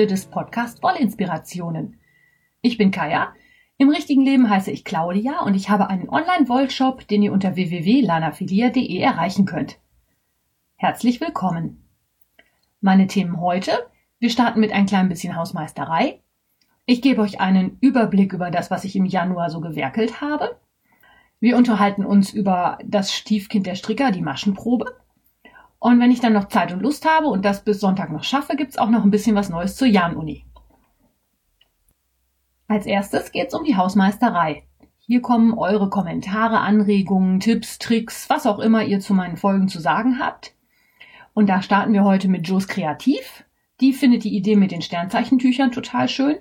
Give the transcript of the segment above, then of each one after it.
Episode des Podcast Wollinspirationen. Ich bin Kaya. Im richtigen Leben heiße ich Claudia und ich habe einen Online-Wollshop, den ihr unter www.lanafilia.de erreichen könnt. Herzlich willkommen. Meine Themen heute. Wir starten mit ein klein bisschen Hausmeisterei. Ich gebe euch einen Überblick über das, was ich im Januar so gewerkelt habe. Wir unterhalten uns über das Stiefkind der Stricker, die Maschenprobe. Und wenn ich dann noch Zeit und Lust habe und das bis Sonntag noch schaffe, gibt's auch noch ein bisschen was Neues zur Jan-Uni. Als erstes geht's um die Hausmeisterei. Hier kommen eure Kommentare, Anregungen, Tipps, Tricks, was auch immer ihr zu meinen Folgen zu sagen habt. Und da starten wir heute mit Joes Kreativ. Die findet die Idee mit den Sternzeichentüchern total schön.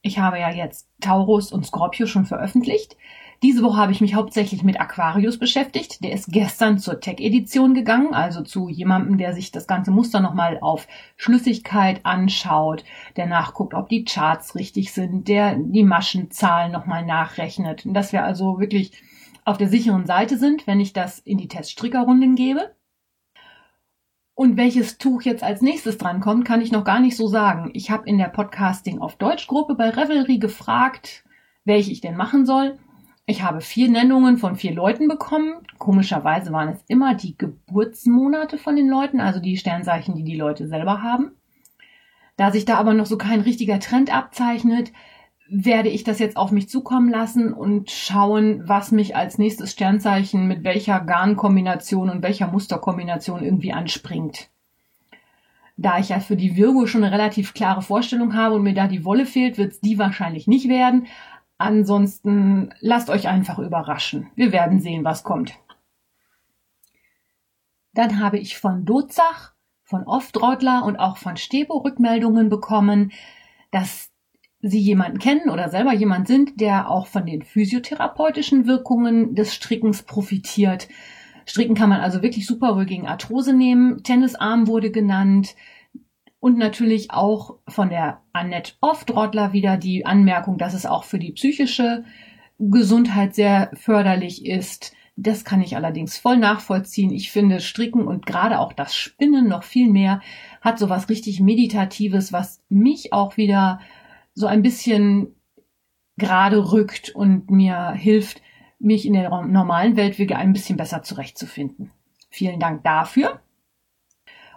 Ich habe ja jetzt Taurus und Scorpio schon veröffentlicht. Diese Woche habe ich mich hauptsächlich mit Aquarius beschäftigt. Der ist gestern zur Tech-Edition gegangen, also zu jemandem, der sich das ganze Muster nochmal auf Schlüssigkeit anschaut, der nachguckt, ob die Charts richtig sind, der die Maschenzahlen nochmal nachrechnet. Dass wir also wirklich auf der sicheren Seite sind, wenn ich das in die Teststrickerrunden gebe. Und welches Tuch jetzt als nächstes drankommt, kann ich noch gar nicht so sagen. Ich habe in der Podcasting auf Deutsch Gruppe bei Revelry gefragt, welche ich denn machen soll. Ich habe vier Nennungen von vier Leuten bekommen. Komischerweise waren es immer die Geburtsmonate von den Leuten, also die Sternzeichen, die die Leute selber haben. Da sich da aber noch so kein richtiger Trend abzeichnet, werde ich das jetzt auf mich zukommen lassen und schauen, was mich als nächstes Sternzeichen mit welcher Garnkombination und welcher Musterkombination irgendwie anspringt. Da ich ja für die Virgo schon eine relativ klare Vorstellung habe und mir da die Wolle fehlt, wird es die wahrscheinlich nicht werden. Ansonsten lasst euch einfach überraschen. Wir werden sehen, was kommt. Dann habe ich von Dozach, von Oftrottler und auch von Stebo Rückmeldungen bekommen, dass sie jemanden kennen oder selber jemand sind, der auch von den physiotherapeutischen Wirkungen des Strickens profitiert. Stricken kann man also wirklich super wohl gegen Arthrose nehmen. Tennisarm wurde genannt. Und natürlich auch von der Annette Offdrottler wieder die Anmerkung, dass es auch für die psychische Gesundheit sehr förderlich ist. Das kann ich allerdings voll nachvollziehen. Ich finde Stricken und gerade auch das Spinnen noch viel mehr hat so was richtig Meditatives, was mich auch wieder so ein bisschen gerade rückt und mir hilft, mich in der normalen Welt wieder ein bisschen besser zurechtzufinden. Vielen Dank dafür.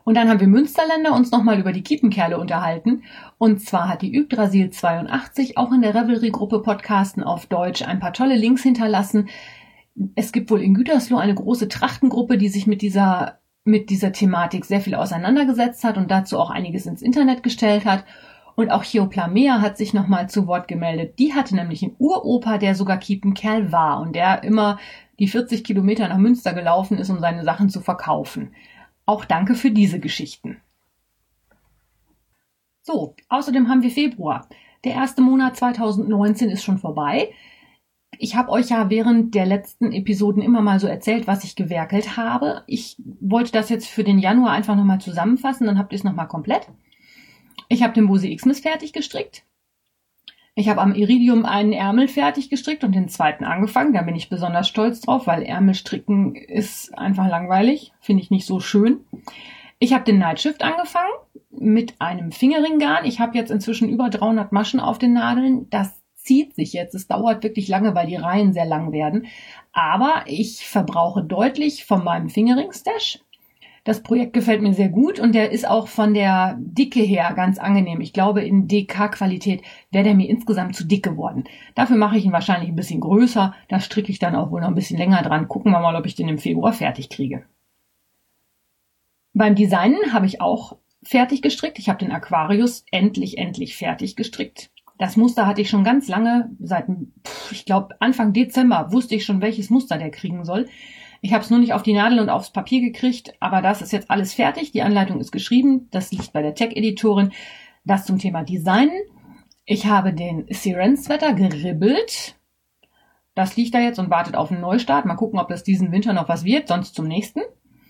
Und dann haben wir Münsterländer uns nochmal über die Kiepenkerle unterhalten. Und zwar hat die Yggdrasil 82 auch in der Revelry-Gruppe Podcasten auf Deutsch ein paar tolle Links hinterlassen. Es gibt wohl in Gütersloh eine große Trachtengruppe, die sich mit dieser, mit dieser Thematik sehr viel auseinandergesetzt hat und dazu auch einiges ins Internet gestellt hat. Und auch Chioplamea hat sich nochmal zu Wort gemeldet. Die hatte nämlich einen Uropa, der sogar Kiepenkerl war und der immer die 40 Kilometer nach Münster gelaufen ist, um seine Sachen zu verkaufen. Auch danke für diese Geschichten. So, außerdem haben wir Februar. Der erste Monat 2019 ist schon vorbei. Ich habe euch ja während der letzten Episoden immer mal so erzählt, was ich gewerkelt habe. Ich wollte das jetzt für den Januar einfach nochmal zusammenfassen, dann habt ihr es nochmal komplett. Ich habe den Bose Xmas fertig gestrickt. Ich habe am Iridium einen Ärmel fertig gestrickt und den zweiten angefangen. Da bin ich besonders stolz drauf, weil Ärmelstricken ist einfach langweilig. Finde ich nicht so schön. Ich habe den Nightshift angefangen mit einem Fingerringgarn. Ich habe jetzt inzwischen über 300 Maschen auf den Nadeln. Das zieht sich jetzt. Es dauert wirklich lange, weil die Reihen sehr lang werden. Aber ich verbrauche deutlich von meinem Fingerring-Stash. Das Projekt gefällt mir sehr gut und der ist auch von der Dicke her ganz angenehm. Ich glaube, in DK-Qualität wäre der mir insgesamt zu dick geworden. Dafür mache ich ihn wahrscheinlich ein bisschen größer. Da stricke ich dann auch wohl noch ein bisschen länger dran. Gucken wir mal, ob ich den im Februar fertig kriege. Beim Designen habe ich auch fertig gestrickt. Ich habe den Aquarius endlich, endlich fertig gestrickt. Das Muster hatte ich schon ganz lange, seit, ich glaube, Anfang Dezember wusste ich schon, welches Muster der kriegen soll. Ich habe es nur nicht auf die Nadel und aufs Papier gekriegt, aber das ist jetzt alles fertig. Die Anleitung ist geschrieben. Das liegt bei der Tech-Editorin. Das zum Thema Design. Ich habe den Siren-Sweater geribbelt. Das liegt da jetzt und wartet auf einen Neustart. Mal gucken, ob das diesen Winter noch was wird, sonst zum nächsten.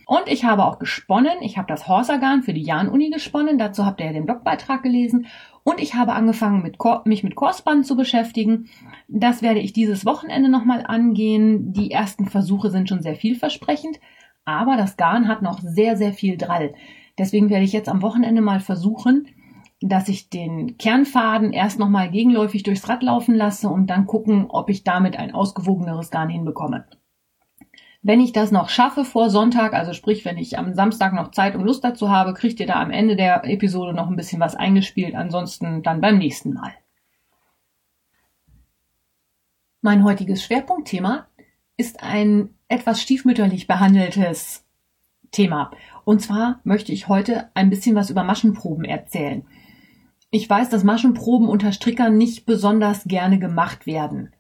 Und ich habe auch gesponnen. Ich habe das Horsagarn für die Jan-Uni gesponnen. Dazu habt ihr ja den Blogbeitrag gelesen. Und ich habe angefangen, mit mich mit Korsband zu beschäftigen. Das werde ich dieses Wochenende nochmal angehen. Die ersten Versuche sind schon sehr vielversprechend, aber das Garn hat noch sehr, sehr viel Drall. Deswegen werde ich jetzt am Wochenende mal versuchen, dass ich den Kernfaden erst nochmal gegenläufig durchs Rad laufen lasse und dann gucken, ob ich damit ein ausgewogeneres Garn hinbekomme. Wenn ich das noch schaffe vor Sonntag, also sprich, wenn ich am Samstag noch Zeit und Lust dazu habe, kriegt ihr da am Ende der Episode noch ein bisschen was eingespielt. Ansonsten dann beim nächsten Mal. Mein heutiges Schwerpunktthema ist ein etwas stiefmütterlich behandeltes Thema. Und zwar möchte ich heute ein bisschen was über Maschenproben erzählen. Ich weiß, dass Maschenproben unter Strickern nicht besonders gerne gemacht werden.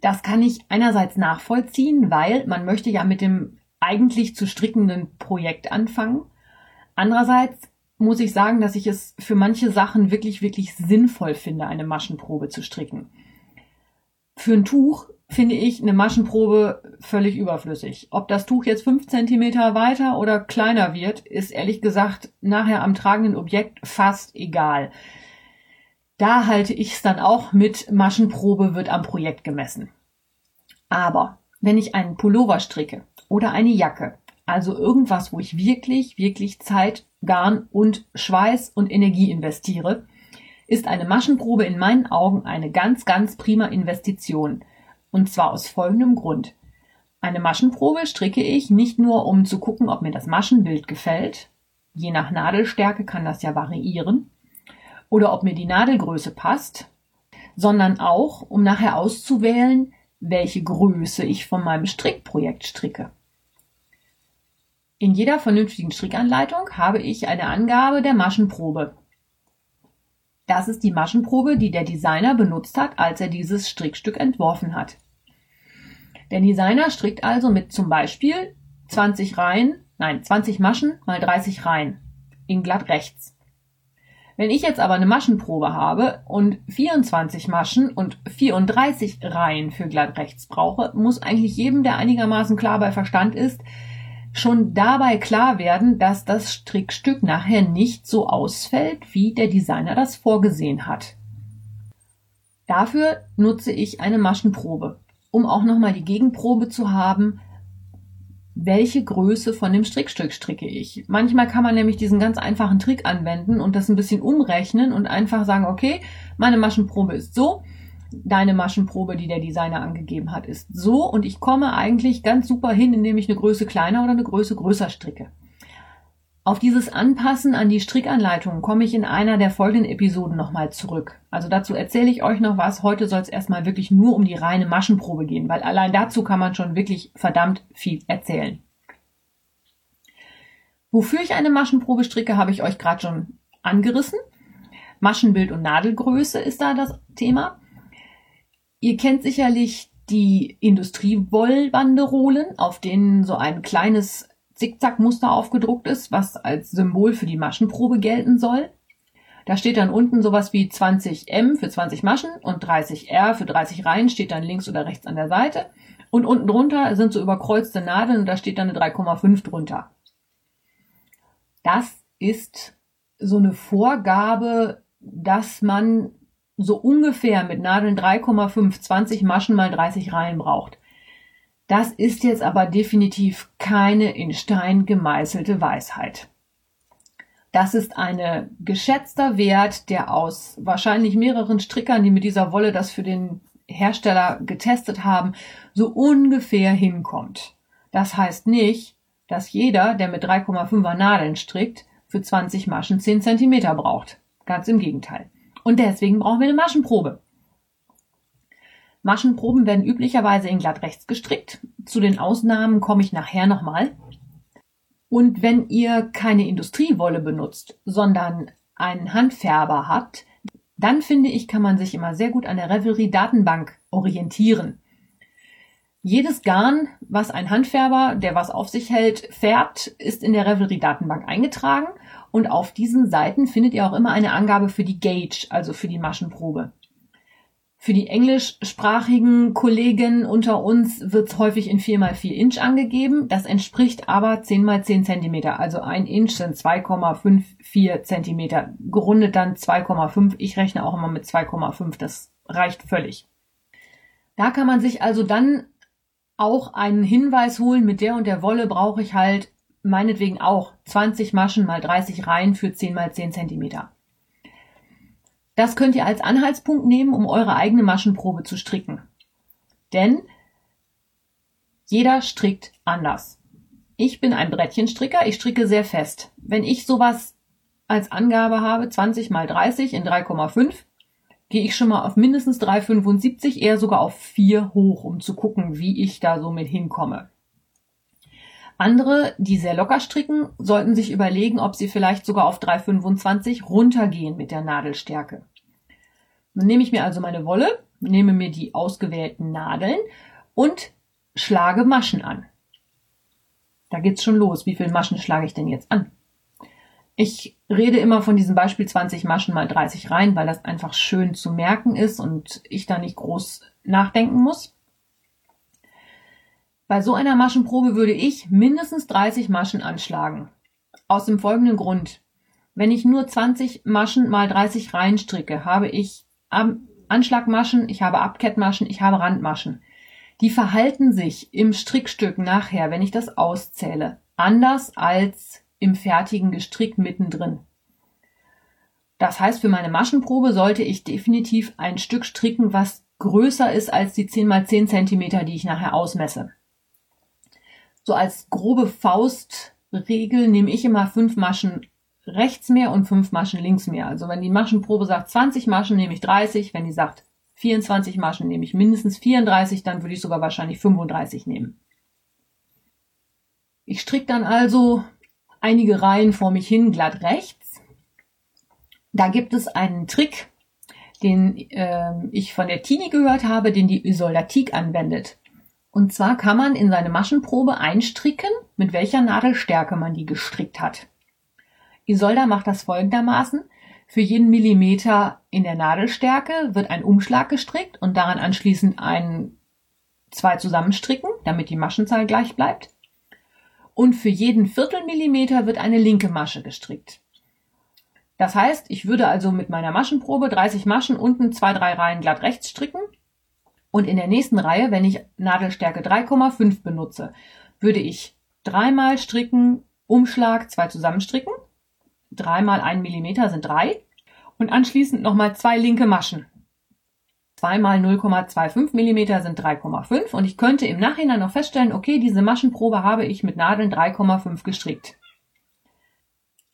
Das kann ich einerseits nachvollziehen, weil man möchte ja mit dem eigentlich zu strickenden Projekt anfangen. Andererseits muss ich sagen, dass ich es für manche Sachen wirklich, wirklich sinnvoll finde, eine Maschenprobe zu stricken. Für ein Tuch finde ich eine Maschenprobe völlig überflüssig. Ob das Tuch jetzt fünf Zentimeter weiter oder kleiner wird, ist ehrlich gesagt nachher am tragenden Objekt fast egal. Da halte ich es dann auch mit Maschenprobe wird am Projekt gemessen. Aber wenn ich einen Pullover stricke oder eine Jacke, also irgendwas, wo ich wirklich, wirklich Zeit, Garn und Schweiß und Energie investiere, ist eine Maschenprobe in meinen Augen eine ganz, ganz prima Investition. Und zwar aus folgendem Grund. Eine Maschenprobe stricke ich nicht nur, um zu gucken, ob mir das Maschenbild gefällt. Je nach Nadelstärke kann das ja variieren oder ob mir die Nadelgröße passt, sondern auch, um nachher auszuwählen, welche Größe ich von meinem Strickprojekt stricke. In jeder vernünftigen Strickanleitung habe ich eine Angabe der Maschenprobe. Das ist die Maschenprobe, die der Designer benutzt hat, als er dieses Strickstück entworfen hat. Der Designer strickt also mit zum Beispiel 20 Reihen, nein, 20 Maschen mal 30 Reihen in glatt rechts. Wenn ich jetzt aber eine Maschenprobe habe und 24 Maschen und 34 Reihen für glatt rechts brauche, muss eigentlich jedem, der einigermaßen klar bei Verstand ist, schon dabei klar werden, dass das Strickstück nachher nicht so ausfällt, wie der Designer das vorgesehen hat. Dafür nutze ich eine Maschenprobe, um auch nochmal die Gegenprobe zu haben, welche Größe von dem Strickstück stricke ich. Manchmal kann man nämlich diesen ganz einfachen Trick anwenden und das ein bisschen umrechnen und einfach sagen, okay, meine Maschenprobe ist so, deine Maschenprobe, die der Designer angegeben hat, ist so und ich komme eigentlich ganz super hin, indem ich eine Größe kleiner oder eine Größe größer stricke. Auf dieses Anpassen an die Strickanleitung komme ich in einer der folgenden Episoden nochmal zurück. Also dazu erzähle ich euch noch was. Heute soll es erstmal wirklich nur um die reine Maschenprobe gehen, weil allein dazu kann man schon wirklich verdammt viel erzählen. Wofür ich eine Maschenprobe stricke, habe ich euch gerade schon angerissen. Maschenbild und Nadelgröße ist da das Thema. Ihr kennt sicherlich die Industriewollbanderolen, auf denen so ein kleines Zickzackmuster aufgedruckt ist, was als Symbol für die Maschenprobe gelten soll. Da steht dann unten sowas wie 20M für 20 Maschen und 30R für 30 Reihen steht dann links oder rechts an der Seite. Und unten drunter sind so überkreuzte Nadeln und da steht dann eine 3,5 drunter. Das ist so eine Vorgabe, dass man so ungefähr mit Nadeln 3,5 20 Maschen mal 30 Reihen braucht. Das ist jetzt aber definitiv keine in Stein gemeißelte Weisheit. Das ist ein geschätzter Wert, der aus wahrscheinlich mehreren Strickern, die mit dieser Wolle das für den Hersteller getestet haben, so ungefähr hinkommt. Das heißt nicht, dass jeder, der mit 3,5er Nadeln strickt, für 20 Maschen 10 cm braucht. Ganz im Gegenteil. Und deswegen brauchen wir eine Maschenprobe. Maschenproben werden üblicherweise in glatt rechts gestrickt. Zu den Ausnahmen komme ich nachher nochmal. Und wenn ihr keine Industriewolle benutzt, sondern einen Handfärber habt, dann finde ich, kann man sich immer sehr gut an der Revelry Datenbank orientieren. Jedes Garn, was ein Handfärber, der was auf sich hält, färbt, ist in der Revelry Datenbank eingetragen und auf diesen Seiten findet ihr auch immer eine Angabe für die Gauge, also für die Maschenprobe. Für die englischsprachigen Kollegen unter uns wird es häufig in 4x4 Inch angegeben. Das entspricht aber 10x10 Zentimeter. Also ein Inch sind 2,54 Zentimeter. Gerundet dann 2,5. Ich rechne auch immer mit 2,5. Das reicht völlig. Da kann man sich also dann auch einen Hinweis holen, mit der und der Wolle brauche ich halt meinetwegen auch 20 Maschen mal 30 Reihen für 10 mal 10 Zentimeter. Das könnt ihr als Anhaltspunkt nehmen, um eure eigene Maschenprobe zu stricken. Denn jeder strickt anders. Ich bin ein Brettchenstricker, ich stricke sehr fest. Wenn ich sowas als Angabe habe, 20 mal 30 in 3,5, gehe ich schon mal auf mindestens 3,75, eher sogar auf 4 hoch, um zu gucken, wie ich da so mit hinkomme. Andere, die sehr locker stricken, sollten sich überlegen, ob sie vielleicht sogar auf 3,25 runtergehen mit der Nadelstärke. Dann nehme ich mir also meine Wolle, nehme mir die ausgewählten Nadeln und schlage Maschen an. Da geht's schon los. Wie viele Maschen schlage ich denn jetzt an? Ich rede immer von diesem Beispiel 20 Maschen mal 30 rein, weil das einfach schön zu merken ist und ich da nicht groß nachdenken muss. Bei so einer Maschenprobe würde ich mindestens 30 Maschen anschlagen. Aus dem folgenden Grund. Wenn ich nur 20 Maschen mal 30 reinstricke, habe ich Anschlagmaschen, ich habe Abkettmaschen, ich habe Randmaschen. Die verhalten sich im Strickstück nachher, wenn ich das auszähle, anders als im fertigen Gestrick mittendrin. Das heißt, für meine Maschenprobe sollte ich definitiv ein Stück stricken, was größer ist als die 10 mal 10 Zentimeter, die ich nachher ausmesse. So als grobe Faustregel nehme ich immer fünf Maschen rechts mehr und fünf Maschen links mehr. Also wenn die Maschenprobe sagt 20 Maschen, nehme ich 30. Wenn die sagt 24 Maschen, nehme ich mindestens 34. Dann würde ich sogar wahrscheinlich 35 nehmen. Ich stricke dann also einige Reihen vor mich hin glatt rechts. Da gibt es einen Trick, den äh, ich von der Tini gehört habe, den die Isoldatik anwendet. Und zwar kann man in seine Maschenprobe einstricken, mit welcher Nadelstärke man die gestrickt hat. Isolda macht das folgendermaßen. Für jeden Millimeter in der Nadelstärke wird ein Umschlag gestrickt und daran anschließend ein zwei zusammenstricken, damit die Maschenzahl gleich bleibt. Und für jeden Viertelmillimeter wird eine linke Masche gestrickt. Das heißt, ich würde also mit meiner Maschenprobe 30 Maschen unten zwei, drei Reihen glatt rechts stricken und in der nächsten Reihe, wenn ich Nadelstärke 3,5 benutze, würde ich dreimal stricken, Umschlag, zwei zusammenstricken. Dreimal ein Millimeter sind drei. Und anschließend nochmal zwei linke Maschen. Zweimal 0,25 Millimeter sind 3,5 und ich könnte im Nachhinein noch feststellen, okay, diese Maschenprobe habe ich mit Nadeln 3,5 gestrickt.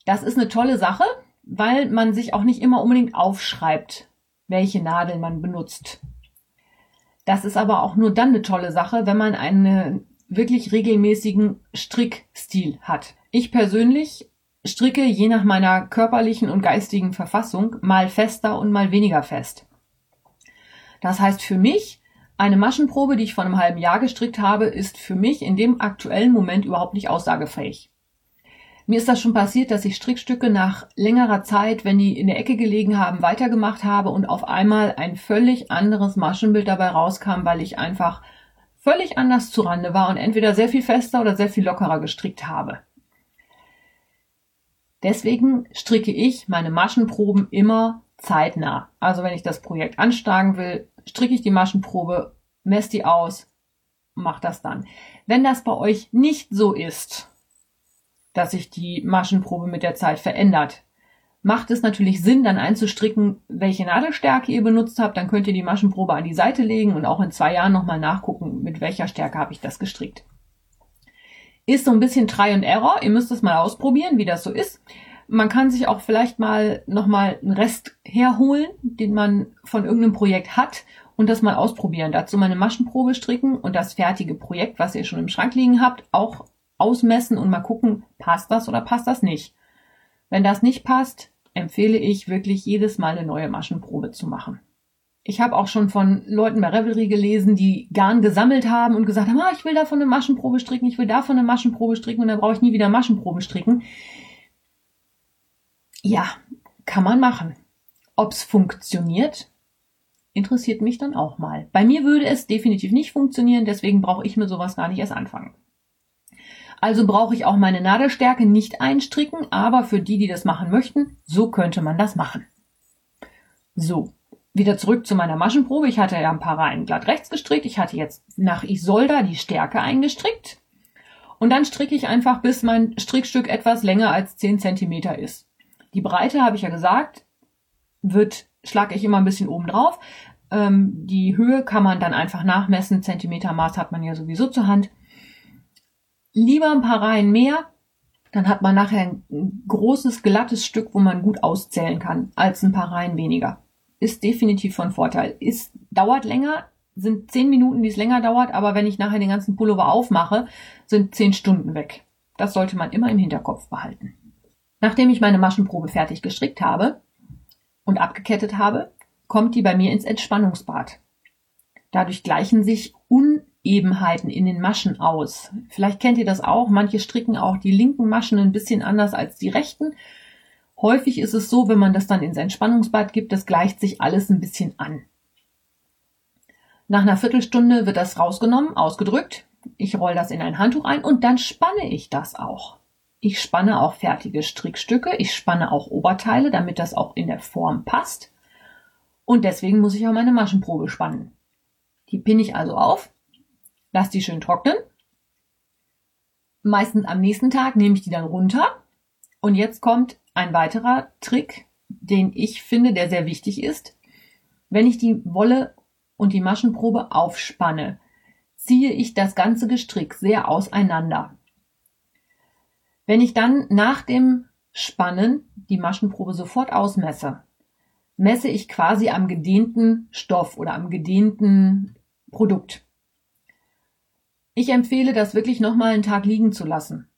Das ist eine tolle Sache, weil man sich auch nicht immer unbedingt aufschreibt, welche Nadeln man benutzt. Das ist aber auch nur dann eine tolle Sache, wenn man einen wirklich regelmäßigen Strickstil hat. Ich persönlich stricke je nach meiner körperlichen und geistigen Verfassung mal fester und mal weniger fest. Das heißt für mich, eine Maschenprobe, die ich vor einem halben Jahr gestrickt habe, ist für mich in dem aktuellen Moment überhaupt nicht aussagefähig. Mir ist das schon passiert, dass ich Strickstücke nach längerer Zeit, wenn die in der Ecke gelegen haben, weitergemacht habe und auf einmal ein völlig anderes Maschenbild dabei rauskam, weil ich einfach völlig anders zu Rande war und entweder sehr viel fester oder sehr viel lockerer gestrickt habe. Deswegen stricke ich meine Maschenproben immer zeitnah. Also wenn ich das Projekt anschlagen will, stricke ich die Maschenprobe, messe die aus, mach das dann. Wenn das bei euch nicht so ist, dass sich die Maschenprobe mit der Zeit verändert. Macht es natürlich Sinn, dann einzustricken, welche Nadelstärke ihr benutzt habt. Dann könnt ihr die Maschenprobe an die Seite legen und auch in zwei Jahren nochmal nachgucken, mit welcher Stärke habe ich das gestrickt. Ist so ein bisschen Try and Error. Ihr müsst es mal ausprobieren, wie das so ist. Man kann sich auch vielleicht mal nochmal einen Rest herholen, den man von irgendeinem Projekt hat und das mal ausprobieren. Dazu mal eine Maschenprobe stricken und das fertige Projekt, was ihr schon im Schrank liegen habt, auch ausmessen und mal gucken, passt das oder passt das nicht. Wenn das nicht passt, empfehle ich wirklich jedes Mal eine neue Maschenprobe zu machen. Ich habe auch schon von Leuten bei Revelry gelesen, die Garn gesammelt haben und gesagt haben, ah, ich will davon eine Maschenprobe stricken, ich will davon eine Maschenprobe stricken und dann brauche ich nie wieder Maschenprobe stricken. Ja, kann man machen. Ob's funktioniert, interessiert mich dann auch mal. Bei mir würde es definitiv nicht funktionieren, deswegen brauche ich mit sowas gar nicht erst anfangen. Also brauche ich auch meine Nadelstärke nicht einstricken, aber für die, die das machen möchten, so könnte man das machen. So, wieder zurück zu meiner Maschenprobe. Ich hatte ja ein paar Reihen glatt rechts gestrickt. Ich hatte jetzt nach Isolda die Stärke eingestrickt. Und dann stricke ich einfach, bis mein Strickstück etwas länger als 10 cm ist. Die Breite, habe ich ja gesagt, wird, schlage ich immer ein bisschen oben drauf. Ähm, die Höhe kann man dann einfach nachmessen. Zentimetermaß hat man ja sowieso zur Hand. Lieber ein paar Reihen mehr, dann hat man nachher ein großes, glattes Stück, wo man gut auszählen kann, als ein paar Reihen weniger. Ist definitiv von Vorteil. Ist, dauert länger, sind zehn Minuten, die es länger dauert, aber wenn ich nachher den ganzen Pullover aufmache, sind zehn Stunden weg. Das sollte man immer im Hinterkopf behalten. Nachdem ich meine Maschenprobe fertig gestrickt habe und abgekettet habe, kommt die bei mir ins Entspannungsbad. Dadurch gleichen sich Unebenheiten in den Maschen aus. Vielleicht kennt ihr das auch. Manche stricken auch die linken Maschen ein bisschen anders als die rechten. Häufig ist es so, wenn man das dann ins Entspannungsbad gibt, das gleicht sich alles ein bisschen an. Nach einer Viertelstunde wird das rausgenommen, ausgedrückt. Ich roll das in ein Handtuch ein und dann spanne ich das auch. Ich spanne auch fertige Strickstücke, ich spanne auch Oberteile, damit das auch in der Form passt. Und deswegen muss ich auch meine Maschenprobe spannen. Die pinne ich also auf, lasse die schön trocknen. Meistens am nächsten Tag nehme ich die dann runter. Und jetzt kommt ein weiterer Trick, den ich finde, der sehr wichtig ist. Wenn ich die Wolle und die Maschenprobe aufspanne, ziehe ich das ganze Gestrick sehr auseinander. Wenn ich dann nach dem Spannen die Maschenprobe sofort ausmesse, messe ich quasi am gedehnten Stoff oder am gedehnten Produkt. Ich empfehle, das wirklich nochmal einen Tag liegen zu lassen.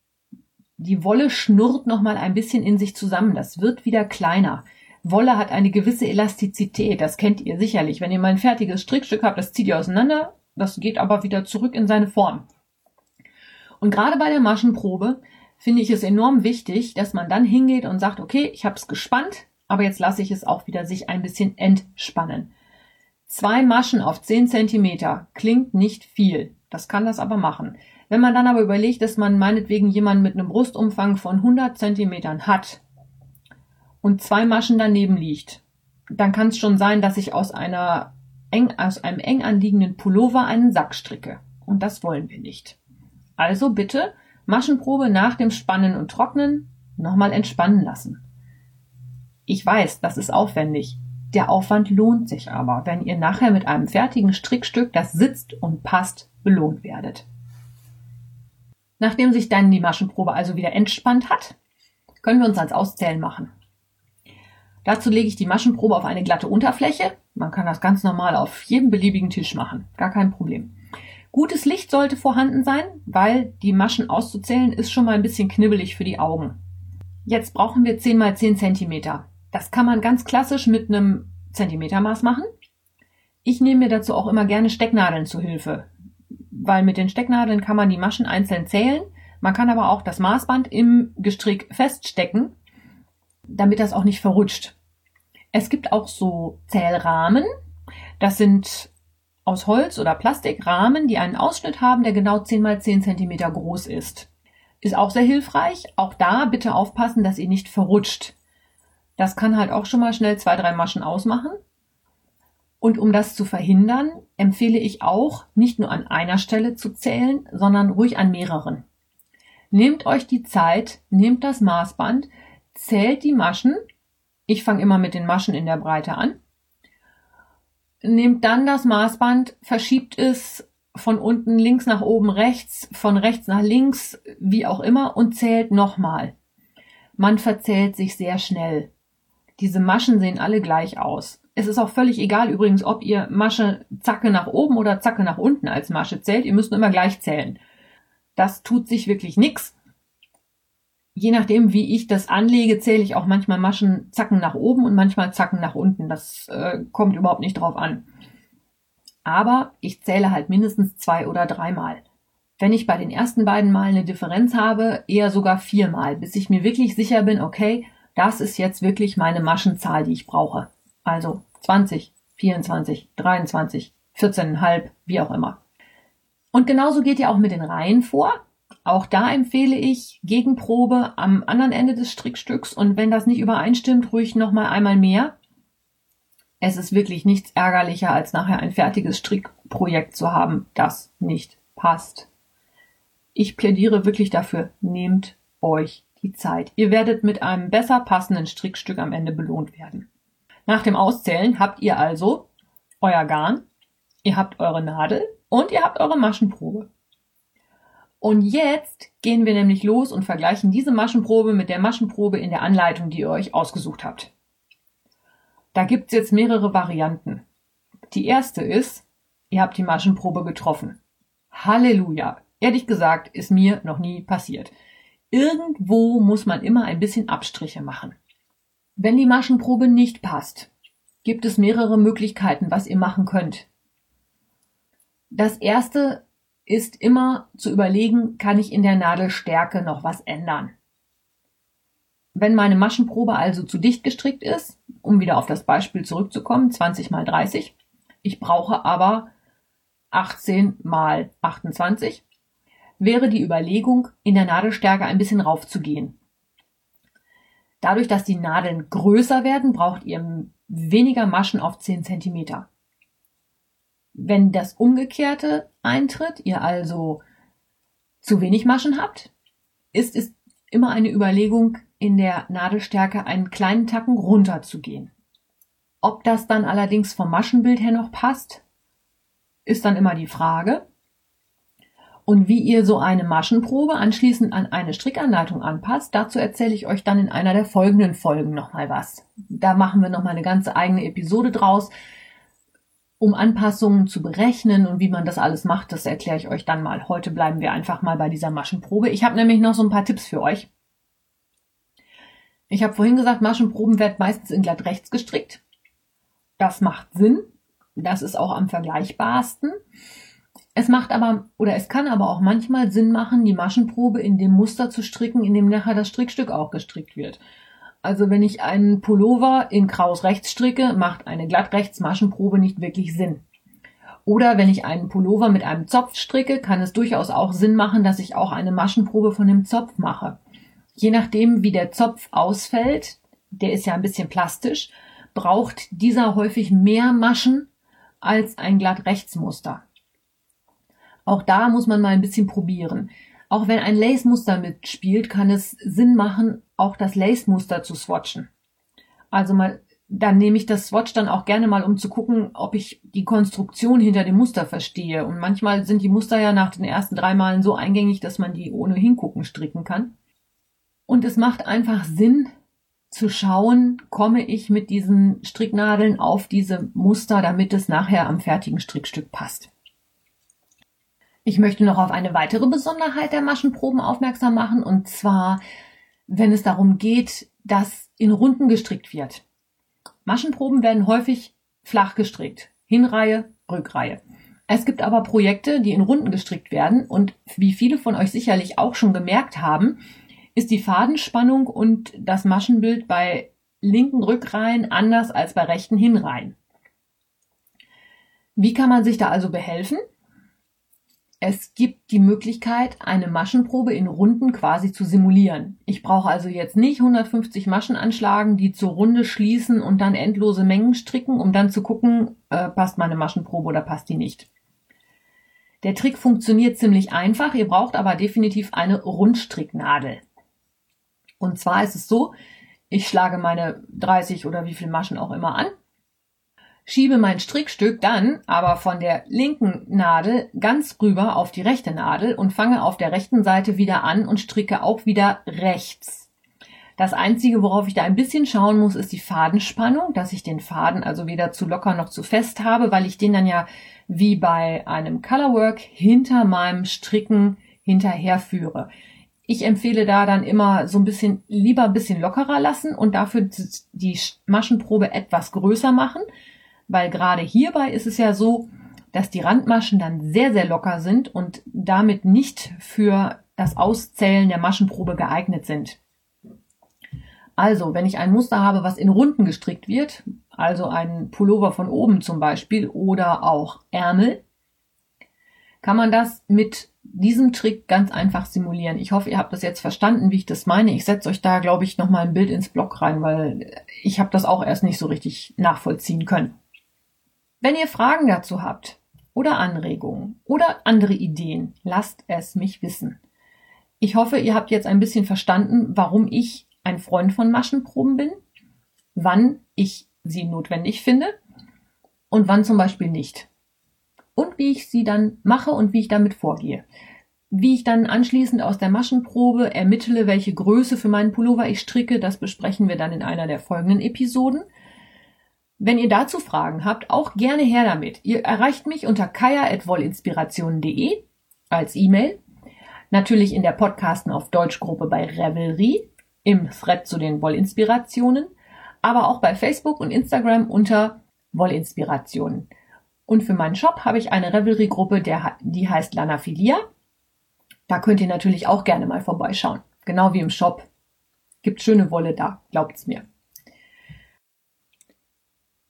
Die Wolle schnurrt nochmal ein bisschen in sich zusammen. Das wird wieder kleiner. Wolle hat eine gewisse Elastizität, das kennt ihr sicherlich. Wenn ihr mal ein fertiges Strickstück habt, das zieht ihr auseinander, das geht aber wieder zurück in seine Form. Und gerade bei der Maschenprobe finde ich es enorm wichtig, dass man dann hingeht und sagt, okay, ich habe es gespannt, aber jetzt lasse ich es auch wieder sich ein bisschen entspannen. Zwei Maschen auf 10 Zentimeter klingt nicht viel, das kann das aber machen. Wenn man dann aber überlegt, dass man meinetwegen jemanden mit einem Brustumfang von 100 Zentimetern hat, und zwei Maschen daneben liegt, dann kann es schon sein, dass ich aus einer eng, aus einem eng anliegenden Pullover einen Sack stricke. Und das wollen wir nicht. Also bitte Maschenprobe nach dem Spannen und Trocknen nochmal entspannen lassen. Ich weiß, das ist aufwendig. Der Aufwand lohnt sich aber, wenn ihr nachher mit einem fertigen Strickstück, das sitzt und passt, belohnt werdet. Nachdem sich dann die Maschenprobe also wieder entspannt hat, können wir uns ans Auszählen machen. Dazu lege ich die Maschenprobe auf eine glatte Unterfläche. Man kann das ganz normal auf jedem beliebigen Tisch machen. Gar kein Problem. Gutes Licht sollte vorhanden sein, weil die Maschen auszuzählen ist schon mal ein bisschen knibbelig für die Augen. Jetzt brauchen wir 10 mal 10 Zentimeter. Das kann man ganz klassisch mit einem Zentimetermaß machen. Ich nehme mir dazu auch immer gerne Stecknadeln zu Hilfe, weil mit den Stecknadeln kann man die Maschen einzeln zählen. Man kann aber auch das Maßband im Gestrick feststecken damit das auch nicht verrutscht. Es gibt auch so Zählrahmen. Das sind aus Holz oder Plastik Rahmen, die einen Ausschnitt haben, der genau 10 mal 10 cm groß ist. Ist auch sehr hilfreich. Auch da bitte aufpassen, dass ihr nicht verrutscht. Das kann halt auch schon mal schnell zwei, drei Maschen ausmachen. Und um das zu verhindern, empfehle ich auch, nicht nur an einer Stelle zu zählen, sondern ruhig an mehreren. Nehmt euch die Zeit, nehmt das Maßband, zählt die Maschen. Ich fange immer mit den Maschen in der Breite an. Nehmt dann das Maßband, verschiebt es von unten links nach oben rechts, von rechts nach links, wie auch immer, und zählt nochmal. Man verzählt sich sehr schnell. Diese Maschen sehen alle gleich aus. Es ist auch völlig egal übrigens, ob ihr Masche Zacke nach oben oder Zacke nach unten als Masche zählt. Ihr müsst immer gleich zählen. Das tut sich wirklich nix je nachdem, wie ich das anlege, zähle ich auch manchmal Maschen Zacken nach oben und manchmal Zacken nach unten. Das äh, kommt überhaupt nicht drauf an. Aber ich zähle halt mindestens zwei oder dreimal. Wenn ich bei den ersten beiden Mal eine Differenz habe, eher sogar viermal, bis ich mir wirklich sicher bin, okay, das ist jetzt wirklich meine Maschenzahl, die ich brauche. Also 20, 24, 23, 14,5, wie auch immer. Und genauso geht ihr auch mit den Reihen vor. Auch da empfehle ich Gegenprobe am anderen Ende des Strickstücks und wenn das nicht übereinstimmt, ruhig nochmal einmal mehr. Es ist wirklich nichts ärgerlicher, als nachher ein fertiges Strickprojekt zu haben, das nicht passt. Ich plädiere wirklich dafür, nehmt euch die Zeit. Ihr werdet mit einem besser passenden Strickstück am Ende belohnt werden. Nach dem Auszählen habt ihr also euer Garn, ihr habt eure Nadel und ihr habt eure Maschenprobe. Und jetzt gehen wir nämlich los und vergleichen diese Maschenprobe mit der Maschenprobe in der Anleitung, die ihr euch ausgesucht habt. Da gibt's jetzt mehrere Varianten. Die erste ist, ihr habt die Maschenprobe getroffen. Halleluja. Ehrlich gesagt, ist mir noch nie passiert. Irgendwo muss man immer ein bisschen Abstriche machen. Wenn die Maschenprobe nicht passt, gibt es mehrere Möglichkeiten, was ihr machen könnt. Das erste ist immer zu überlegen, kann ich in der Nadelstärke noch was ändern. Wenn meine Maschenprobe also zu dicht gestrickt ist, um wieder auf das Beispiel zurückzukommen, 20 mal 30, ich brauche aber 18 mal 28, wäre die Überlegung, in der Nadelstärke ein bisschen raufzugehen. Dadurch, dass die Nadeln größer werden, braucht ihr weniger Maschen auf 10 Zentimeter. Wenn das Umgekehrte eintritt, ihr also zu wenig Maschen habt, ist es immer eine Überlegung, in der Nadelstärke einen kleinen Tacken runterzugehen. Ob das dann allerdings vom Maschenbild her noch passt, ist dann immer die Frage. Und wie ihr so eine Maschenprobe anschließend an eine Strickanleitung anpasst, dazu erzähle ich euch dann in einer der folgenden Folgen nochmal was. Da machen wir nochmal eine ganze eigene Episode draus um Anpassungen zu berechnen und wie man das alles macht, das erkläre ich euch dann mal. Heute bleiben wir einfach mal bei dieser Maschenprobe. Ich habe nämlich noch so ein paar Tipps für euch. Ich habe vorhin gesagt, Maschenproben werden meistens in glatt rechts gestrickt. Das macht Sinn. Das ist auch am vergleichbarsten. Es macht aber, oder es kann aber auch manchmal Sinn machen, die Maschenprobe in dem Muster zu stricken, in dem nachher das Strickstück auch gestrickt wird. Also wenn ich einen Pullover in Kraus rechts stricke, macht eine glatt rechts Maschenprobe nicht wirklich Sinn. Oder wenn ich einen Pullover mit einem Zopf stricke, kann es durchaus auch Sinn machen, dass ich auch eine Maschenprobe von dem Zopf mache. Je nachdem, wie der Zopf ausfällt, der ist ja ein bisschen plastisch, braucht dieser häufig mehr Maschen als ein glatt rechts Muster. Auch da muss man mal ein bisschen probieren. Auch wenn ein Lace-Muster mitspielt, kann es Sinn machen, auch das Lace-Muster zu swatchen. Also mal, dann nehme ich das Swatch dann auch gerne mal, um zu gucken, ob ich die Konstruktion hinter dem Muster verstehe. Und manchmal sind die Muster ja nach den ersten drei Malen so eingängig, dass man die ohne hingucken stricken kann. Und es macht einfach Sinn, zu schauen, komme ich mit diesen Stricknadeln auf diese Muster, damit es nachher am fertigen Strickstück passt. Ich möchte noch auf eine weitere Besonderheit der Maschenproben aufmerksam machen, und zwar, wenn es darum geht, dass in Runden gestrickt wird. Maschenproben werden häufig flach gestrickt. Hinreihe, Rückreihe. Es gibt aber Projekte, die in Runden gestrickt werden und wie viele von euch sicherlich auch schon gemerkt haben, ist die Fadenspannung und das Maschenbild bei linken Rückreihen anders als bei rechten Hinreihen. Wie kann man sich da also behelfen? Es gibt die Möglichkeit, eine Maschenprobe in Runden quasi zu simulieren. Ich brauche also jetzt nicht 150 Maschen anschlagen, die zur Runde schließen und dann endlose Mengen stricken, um dann zu gucken, äh, passt meine Maschenprobe oder passt die nicht. Der Trick funktioniert ziemlich einfach, ihr braucht aber definitiv eine Rundstricknadel. Und zwar ist es so, ich schlage meine 30 oder wie viel Maschen auch immer an, schiebe mein Strickstück dann aber von der linken Nadel ganz rüber auf die rechte Nadel und fange auf der rechten Seite wieder an und stricke auch wieder rechts. Das einzige, worauf ich da ein bisschen schauen muss, ist die Fadenspannung, dass ich den Faden also weder zu locker noch zu fest habe, weil ich den dann ja wie bei einem Colorwork hinter meinem Stricken hinterherführe. Ich empfehle da dann immer so ein bisschen lieber ein bisschen lockerer lassen und dafür die Maschenprobe etwas größer machen, weil gerade hierbei ist es ja so, dass die Randmaschen dann sehr, sehr locker sind und damit nicht für das Auszählen der Maschenprobe geeignet sind. Also, wenn ich ein Muster habe, was in Runden gestrickt wird, also ein Pullover von oben zum Beispiel oder auch Ärmel, kann man das mit diesem Trick ganz einfach simulieren. Ich hoffe, ihr habt das jetzt verstanden, wie ich das meine. Ich setze euch da, glaube ich, nochmal ein Bild ins Blog rein, weil ich habe das auch erst nicht so richtig nachvollziehen können. Wenn ihr Fragen dazu habt, oder Anregungen oder andere Ideen, lasst es mich wissen. Ich hoffe, ihr habt jetzt ein bisschen verstanden, warum ich ein Freund von Maschenproben bin, wann ich sie notwendig finde und wann zum Beispiel nicht. Und wie ich sie dann mache und wie ich damit vorgehe. Wie ich dann anschließend aus der Maschenprobe ermittle, welche Größe für meinen Pullover ich stricke, das besprechen wir dann in einer der folgenden Episoden. Wenn ihr dazu Fragen habt, auch gerne her damit. Ihr erreicht mich unter kaya.wollinspirationen.de als E-Mail. Natürlich in der Podcasten auf Deutschgruppe bei Revelry, im Thread zu den Wollinspirationen, aber auch bei Facebook und Instagram unter Wollinspirationen. Und für meinen Shop habe ich eine Revelry-Gruppe, die heißt Lanaphilia. Da könnt ihr natürlich auch gerne mal vorbeischauen. Genau wie im Shop. Gibt schöne Wolle da, glaubt's mir.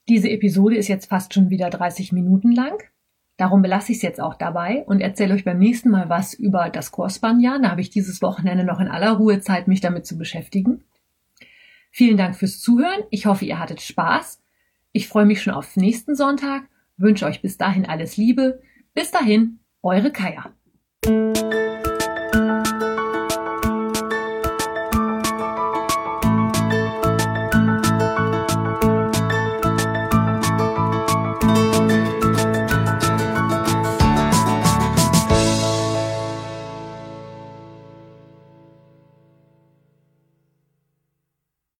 Diese Episode ist jetzt fast schon wieder 30 Minuten lang. Darum belasse ich es jetzt auch dabei und erzähle euch beim nächsten Mal was über das Chorspanjahr. Da habe ich dieses Wochenende noch in aller Ruhe Zeit, mich damit zu beschäftigen. Vielen Dank fürs Zuhören. Ich hoffe, ihr hattet Spaß. Ich freue mich schon auf nächsten Sonntag, wünsche euch bis dahin alles Liebe. Bis dahin, eure Kaya.